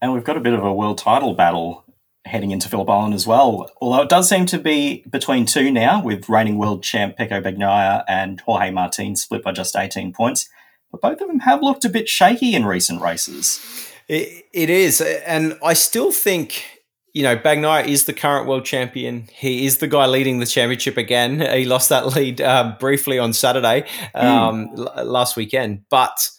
And we've got a bit of a world title battle heading into Phillip Island as well. Although it does seem to be between two now, with reigning world champ Pecco Bagnaia and Jorge Martin split by just 18 points but both of them have looked a bit shaky in recent races. it, it is, and I still think you know, Bagnaia is the current world champion. He is the guy leading the championship again. He lost that lead uh, briefly on Saturday um, mm. l- last weekend, but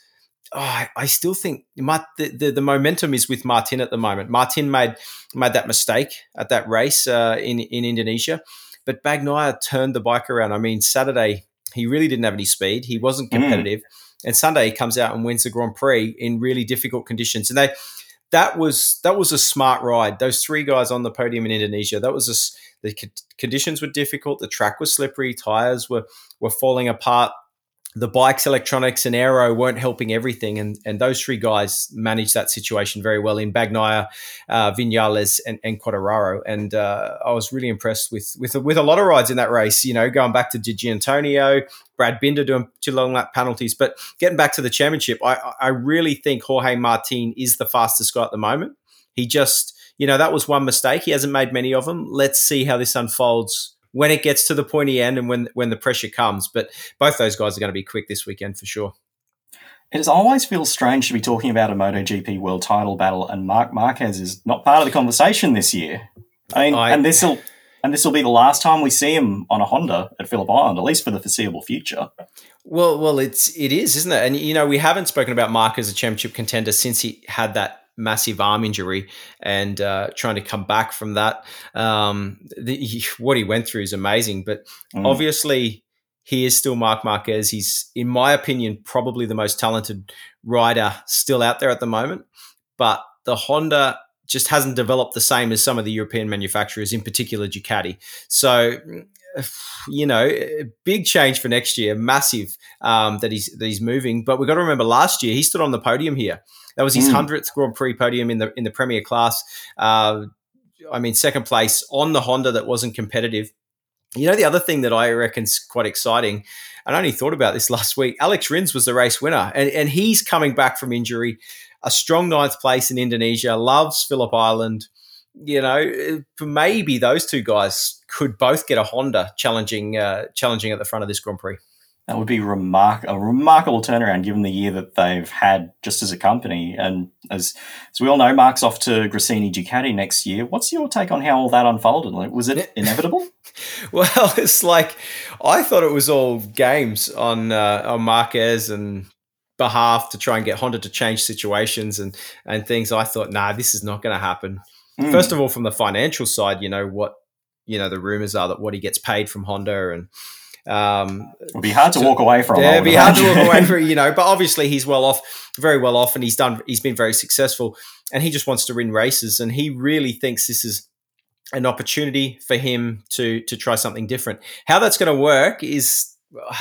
oh, I, I, still think the, the, the momentum is with Martin at the moment. Martin made made that mistake at that race uh, in in Indonesia, but Bagnaia turned the bike around. I mean, Saturday he really didn't have any speed. He wasn't hmm. competitive. Mm. And Sunday he comes out and wins the Grand Prix in really difficult conditions. And they that was that was a smart ride. Those three guys on the podium in Indonesia. That was a, the conditions were difficult. The track was slippery. Tires were were falling apart the bikes, electronics, and aero weren't helping everything, and and those three guys managed that situation very well in Bagnaia, uh, Vinales, and, and. And uh, I was really impressed with with with a lot of rides in that race. You know, going back to Di Antonio, Brad Binder doing two long lap penalties, but getting back to the championship, I I really think Jorge Martin is the fastest guy at the moment. He just you know that was one mistake. He hasn't made many of them. Let's see how this unfolds when it gets to the pointy end and when when the pressure comes. But both those guys are going to be quick this weekend for sure. It always feels strange to be talking about a MotoGP world title battle, and Marc Marquez is not part of the conversation this year. I mean, I, and this will and this will be the last time we see him on a Honda at Phillip Island, at least for the foreseeable future. Well, well, it's it is, isn't it? And you know, we haven't spoken about Marc as a championship contender since he had that massive arm injury and uh, trying to come back from that. Um, the, he, what he went through is amazing, but mm. obviously he is still Marc Marquez. He's, in my opinion, probably the most talented rider still out there at the moment. But the Honda just hasn't developed the same as some of the European manufacturers, in particular Ducati. So you know, big change for next year, massive um, that he's that he's moving. But we've got to remember last year he stood on the podium here. That was his hmm. hundredth mm. Grand Prix podium in the in the Premier class. Uh, I mean, second place on the Honda that wasn't competitive. You know, the other thing that I reckon's quite exciting, and I only thought about this last week. Alex Rins was the race winner, and, and he's coming back from injury. A strong ninth place in Indonesia, loves Phillip Island. You know, maybe those two guys could both get a Honda challenging uh, challenging at the front of this Grand Prix. That would be remark- a remarkable turnaround given the year that they've had just as a company. And as, as we all know, Marc's off to Gresini Ducati next year. What's your take on how all that unfolded? Like, was it inevitable? well, it's like I thought it was all games on uh, on Marquez and behalf to try and get Honda to change situations and and things. I thought, nah, this is not going to happen. Mm. First of all, from the financial side, you know what you know the rumors are that what he gets paid from Honda and um, It'll be hard to walk away from. Yeah, it'll be hard to walk away from. You know, but obviously he's well off, very well off, and he's done. He's been very successful, and he just wants to win races, and he really thinks this is an opportunity for him to to try something different. How that's going to work is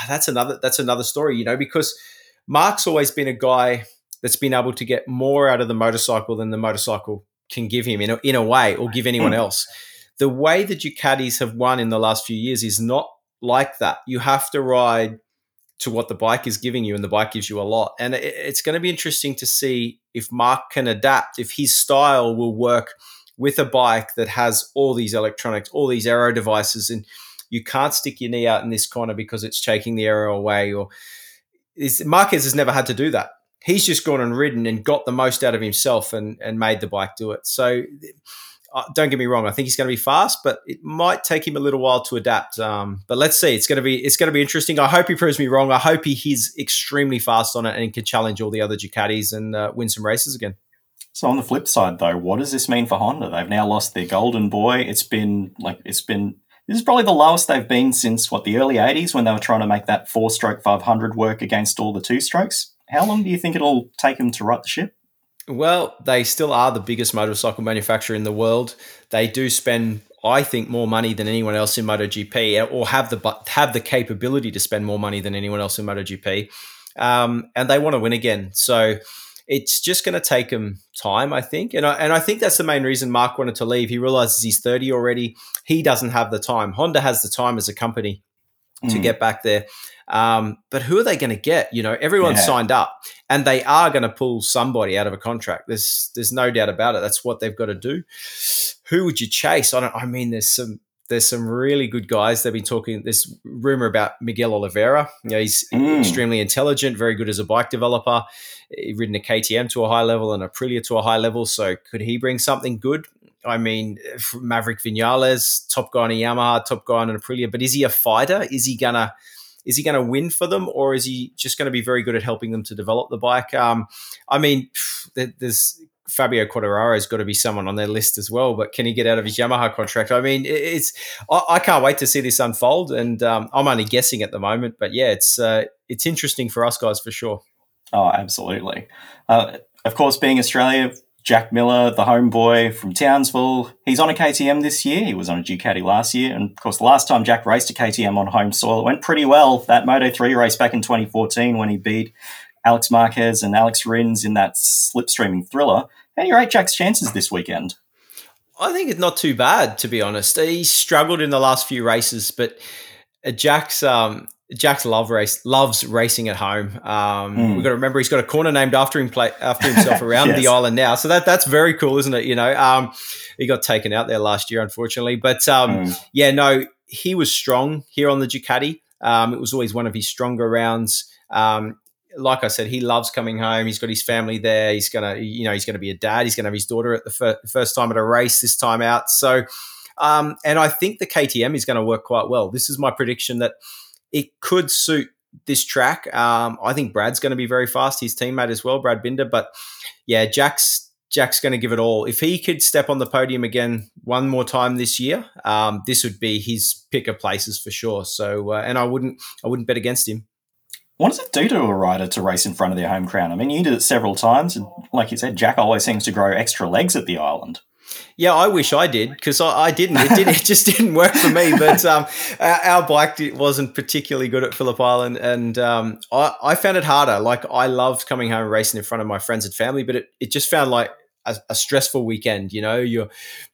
that's another that's another story. You know, because Marc's always been a guy that's been able to get more out of the motorcycle than the motorcycle can give him in a, in a way or give anyone hmm. else. The way the Ducatis have won in the last few years is not like that. You have to ride to what the bike is giving you, and the bike gives you a lot. And it, it's going to be interesting to see if Marc can adapt, if his style will work with a bike that has all these electronics, all these aero devices, and you can't stick your knee out in this corner because it's taking the aero away. Or is, Marquez has never had to do that. He's just gone and ridden and got the most out of himself and, and made the bike do it. So uh, don't get me wrong. I think he's going to be fast, but it might take him a little while to adapt. Um, but let's see. It's going to be it's going to be interesting. I hope he proves me wrong. I hope he he's extremely fast on it and can challenge all the other Ducatis and uh, win some races again. So on the flip side, though, what does this mean for Honda? They've now lost their golden boy. It's been like it's been this is probably the lowest they've been since what the early '80s when they were trying to make that four-stroke 500 work against all the two-strokes. How long do you think it'll take them to right the ship? Well, they still are the biggest motorcycle manufacturer in the world. They do spend, I think, more money than anyone else in MotoGP, or have the have the capability to spend more money than anyone else in MotoGP, um, and they want to win again. So it's just going to take them time, I think, and I, and I think that's the main reason Marc wanted to leave. He realizes he's thirty already. He doesn't have the time. Honda has the time as a company mm. to get back there. Um, but who are they going to get? You know, everyone's yeah. signed up, and they are going to pull somebody out of a contract. There's there's no doubt about it. That's what they've got to do. Who would you chase? I don't. I mean, there's some there's some really good guys. They've been talking. There's rumor about Miguel Oliveira. You know, he's mm. extremely intelligent, very good as a bike developer. He's ridden a KTM to a high level and a Aprilia to a high level. So could he bring something good? I mean, Maverick Vinales, top guy in a Yamaha, top guy in an Aprilia. But is he a fighter? Is he gonna is he going to win for them, or is he just going to be very good at helping them to develop the bike? Um, I mean, there's Fabio Quartararo has got to be someone on their list as well. But can he get out of his Yamaha contract? I mean, it's I, I can't wait to see this unfold, and um, I'm only guessing at the moment. But yeah, it's uh, it's interesting for us guys for sure. Oh, absolutely. Uh, of course, being Australia, Jack Miller, the homeboy from Townsville, he's on a KTM this year. He was on a Ducati last year. And of course, the last time Jack raced a KTM on home soil, it went pretty well. That Moto 3 race back in 2014 when he beat Alex Marquez and Alex Rins in that slipstreaming thriller. How do you rate Jack's chances this weekend? I think it's not too bad, to be honest. He struggled in the last few races, but Jack's um, Jack's love race loves racing at home. Um, mm. We've got to remember he's got a corner named after him, play, after himself around yes. the island now. So that that's very cool, isn't it? You know, um, he got taken out there last year, unfortunately. But um, mm. yeah, no, he was strong here on the Ducati. Um, it was always one of his stronger rounds. Um, like I said, he loves coming home. He's got his family there. He's gonna, you know, he's gonna be a dad. He's gonna have his daughter at the fir- first time at a race this time out. So, um, and I think the KTM is going to work quite well. This is my prediction that it could suit this track. Um, I think Brad's going to be very fast, his teammate as well, Brad Binder. But yeah, Jack's Jack's going to give it all. If he could step on the podium again one more time this year, um, this would be his pick of places for sure. So, uh, and I wouldn't, I wouldn't bet against him. What does it do to a rider to race in front of their home crowd? I mean, you did it several times, and like you said, Jack always seems to grow extra legs at the island. Yeah, I wish I did because I, I, didn't. It didn't. It just didn't work for me. But um, our, our, bike wasn't particularly good at Phillip Island, and um, I, I, found it harder. Like I loved coming home and racing in front of my friends and family, but it, it just found like a, a, stressful weekend. You know, you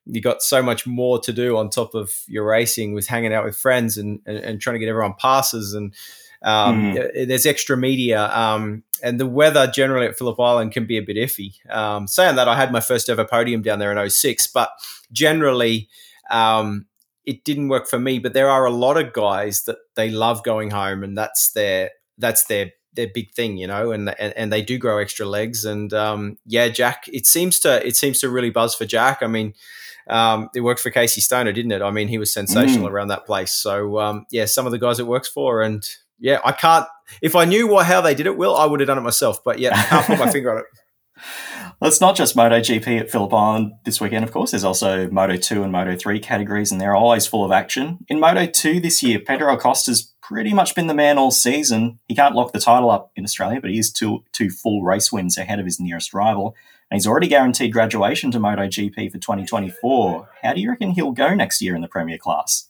you got so much more to do on top of your racing with hanging out with friends and and, and trying to get everyone passes and um, mm. There's extra media, um, and the weather generally at Phillip Island can be a bit iffy. Um, saying that, I had my first ever podium down there in 06, but generally um, it didn't work for me. But there are a lot of guys that they love going home, and that's their that's their their big thing, you know, and and, and they do grow extra legs. And um, yeah, Jack, it seems to it seems to really buzz for Jack. I mean. Um, it worked for Casey Stoner, didn't it? I mean, he was sensational mm. around that place. So um, yeah, some of the guys it works for, and yeah, I can't. If I knew what, how they did it, Will, I would have done it myself. But yeah, I can't put my finger on it. Well, it's not just MotoGP at Phillip Island this weekend, of course. There's also Moto 2 and Moto 3 categories, and they're always full of action. In Moto 2 this year, Pedro Acosta's pretty much been the man all season. He can't lock the title up in Australia, but he is two, two full race wins ahead of his nearest rival. And he's already guaranteed graduation to MotoGP for 2024. How do you reckon he'll go next year in the Premier class?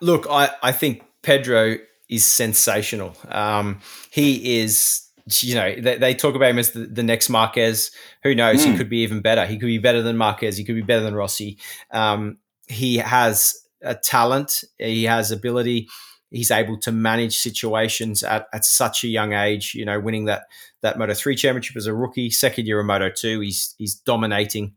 Look, I, I think Pedro is sensational. Um, he is you know, they, they, talk about him as the, the next Marquez. Who knows? Mm. He hmm. could be even better. He could be better than Marquez. He could be better than Rossi. Um, he has a talent. He has ability. He's able to manage situations at, at such a young age. You know, winning that that Moto three championship as a rookie, second year of Moto two, he's he's dominating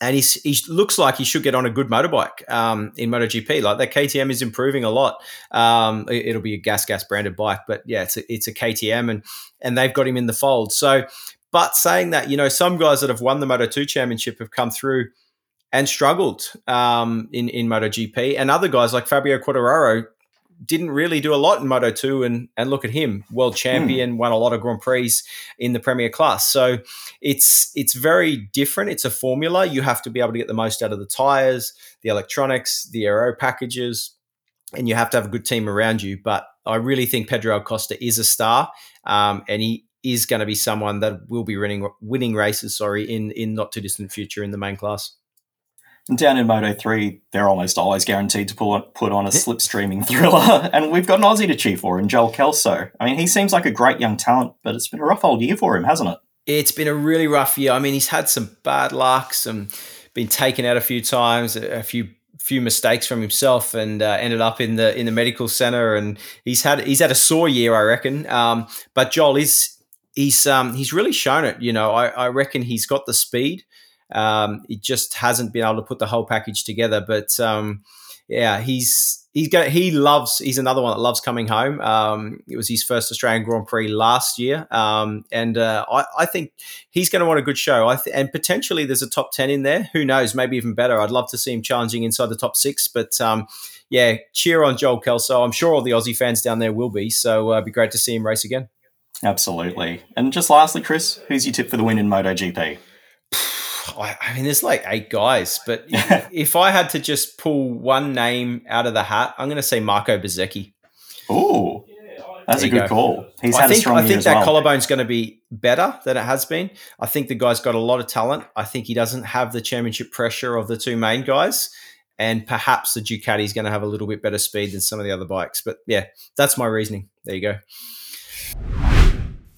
and he's, he looks like he should get on a good motorbike um, in MotoGP. Like that KTM is improving a lot. Um, it, will be a gas gas branded bike, but yeah, it's a, it's a KTM, and and they've got him in the fold. So, but saying that, you know, some guys that have won the Moto Two Championship have come through and struggled um, in in MotoGP, and other guys like Fabio Quartararo didn't really do a lot in Moto 2 and and look at him, world champion, mm. won a lot of Grand Prix in the Premier class. So it's it's very different. It's a formula. You have to be able to get the most out of the tires, the electronics, the aero packages, and you have to have a good team around you. But I really think Pedro Acosta is a star, um, and he is going to be someone that will be winning winning races. Sorry, in in not too distant future in the main class. Down in Moto 3, they're almost always guaranteed to pull on, put on a slipstreaming thriller. and we've got an Aussie to cheer for in Joel Kelso. I mean, he seems like a great young talent, but it's been a rough old year for him, hasn't it? It's been a really rough year. I mean, he's had some bad luck, some been taken out a few times, a few few mistakes from himself, and uh, ended up in the in the medical center. And he's had he's had a sore year, I reckon. Um, but Joel is he's um, he's really shown it. You know, I, I reckon he's got the speed. Um, it just hasn't been able to put the whole package together. But um, yeah, he's he's he loves he's another one that loves coming home. Um, it was his first Australian Grand Prix last year, um, and uh, I, I, think he's going to want a good show. I th- and potentially there's a top ten in there. Who knows? Maybe even better. I'd love to see him challenging inside the top six. But um, yeah, cheer on Joel Kelso. I'm sure all the Aussie fans down there will be. So uh, it'd be great to see him race again. Absolutely. And just lastly, Chris, who's your tip for the win in MotoGP? I mean, there's like eight guys, but if I had to just pull one name out of the hat, I'm going to say Marco Bezzecchi. Oh, that's a good go. call. He's I had think, a strong I think that well. collarbone's going to be better than it has been. I think the guy's got a lot of talent. I think he doesn't have the championship pressure of the two main guys. And perhaps the Ducati is going to have a little bit better speed than some of the other bikes. But yeah, that's my reasoning. There you go.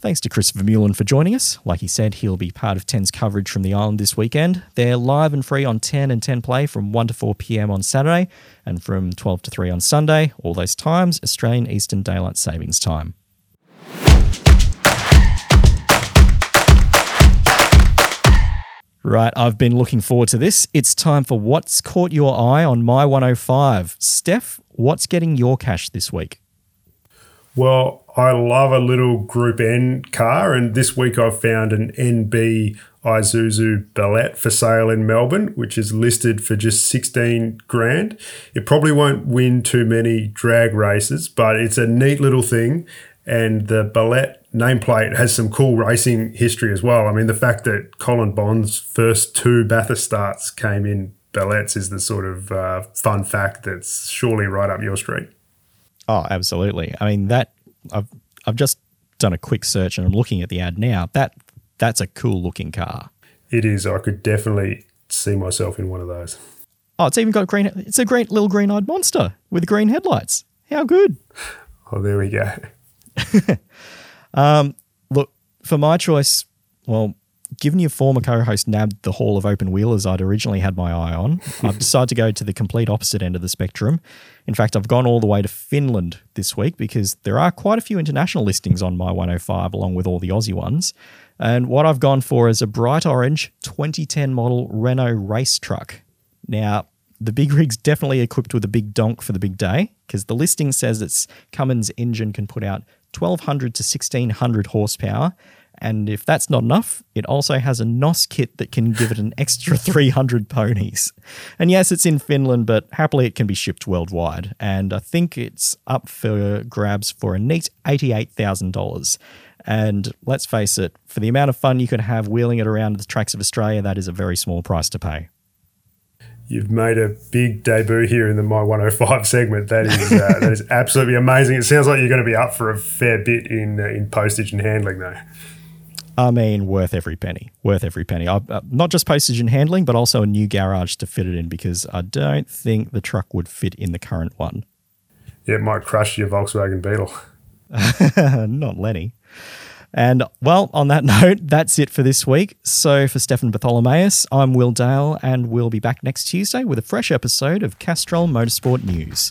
Thanks to Chris Vermeulen for joining us. Like he said, he'll be part of 10's coverage from the island this weekend. They're live and free on 10 and 10 Play from 1 to 4 pm on Saturday and from 12 to 3 on Sunday. All those times, Australian Eastern Daylight Savings Time. Right, I've been looking forward to this. It's time for What's Caught Your Eye on My 105. Steph, what's getting your cash this week? Well, I love a little Group N car, and this week I've found an NB Isuzu Bellett for sale in Melbourne, which is listed for just 16 grand. It probably won't win too many drag races, but it's a neat little thing. And the Bellett nameplate has some cool racing history as well. I mean, the fact that Colin Bond's first two Bathurst starts came in Belletts is the sort of uh, fun fact that's surely right up your street. Oh, absolutely. I mean that I've I've just done a quick search and I'm looking at the ad now. That that's a cool looking car. It is. I could definitely see myself in one of those. Oh, it's even got green. It's a great little green-eyed monster with green headlights. How good! Oh, there we go. Um, look, for my choice, well, given your former co-host nabbed the Hall of Open Wheelers I'd originally had my eye on, I've decided to go to the complete opposite end of the spectrum. In fact, I've gone all the way to Finland this week because there are quite a few international listings on my 105 along with all the Aussie ones. And what I've gone for is a bright orange 2010 model Renault race truck. Now, the big rig's definitely equipped with a big donk for the big day because the listing says its Cummins engine can put out 1200 to 1600 horsepower. And if that's not enough, it also has a NOS kit that can give it an extra 300 ponies. And yes, it's in Finland, but happily it can be shipped worldwide. And I think it's up for grabs for a neat $88,000. And let's face it, for the amount of fun you could have wheeling it around the tracks of Australia, that is a very small price to pay. You've made a big debut here in the My 105 segment. That is uh, that is absolutely amazing. It sounds like you're going to be up for a fair bit in uh, in postage and handling, though. I mean, worth every penny. Worth every penny. I, uh, not just postage and handling, but also a new garage to fit it in because I don't think the truck would fit in the current one. Yeah, it might crush your Volkswagen Beetle. not Lenny. And well, on that note, that's it for this week. So for Stefan Bartholomaeus, I'm Will Dale, and we'll be back next Tuesday with a fresh episode of Castrol Motorsport News.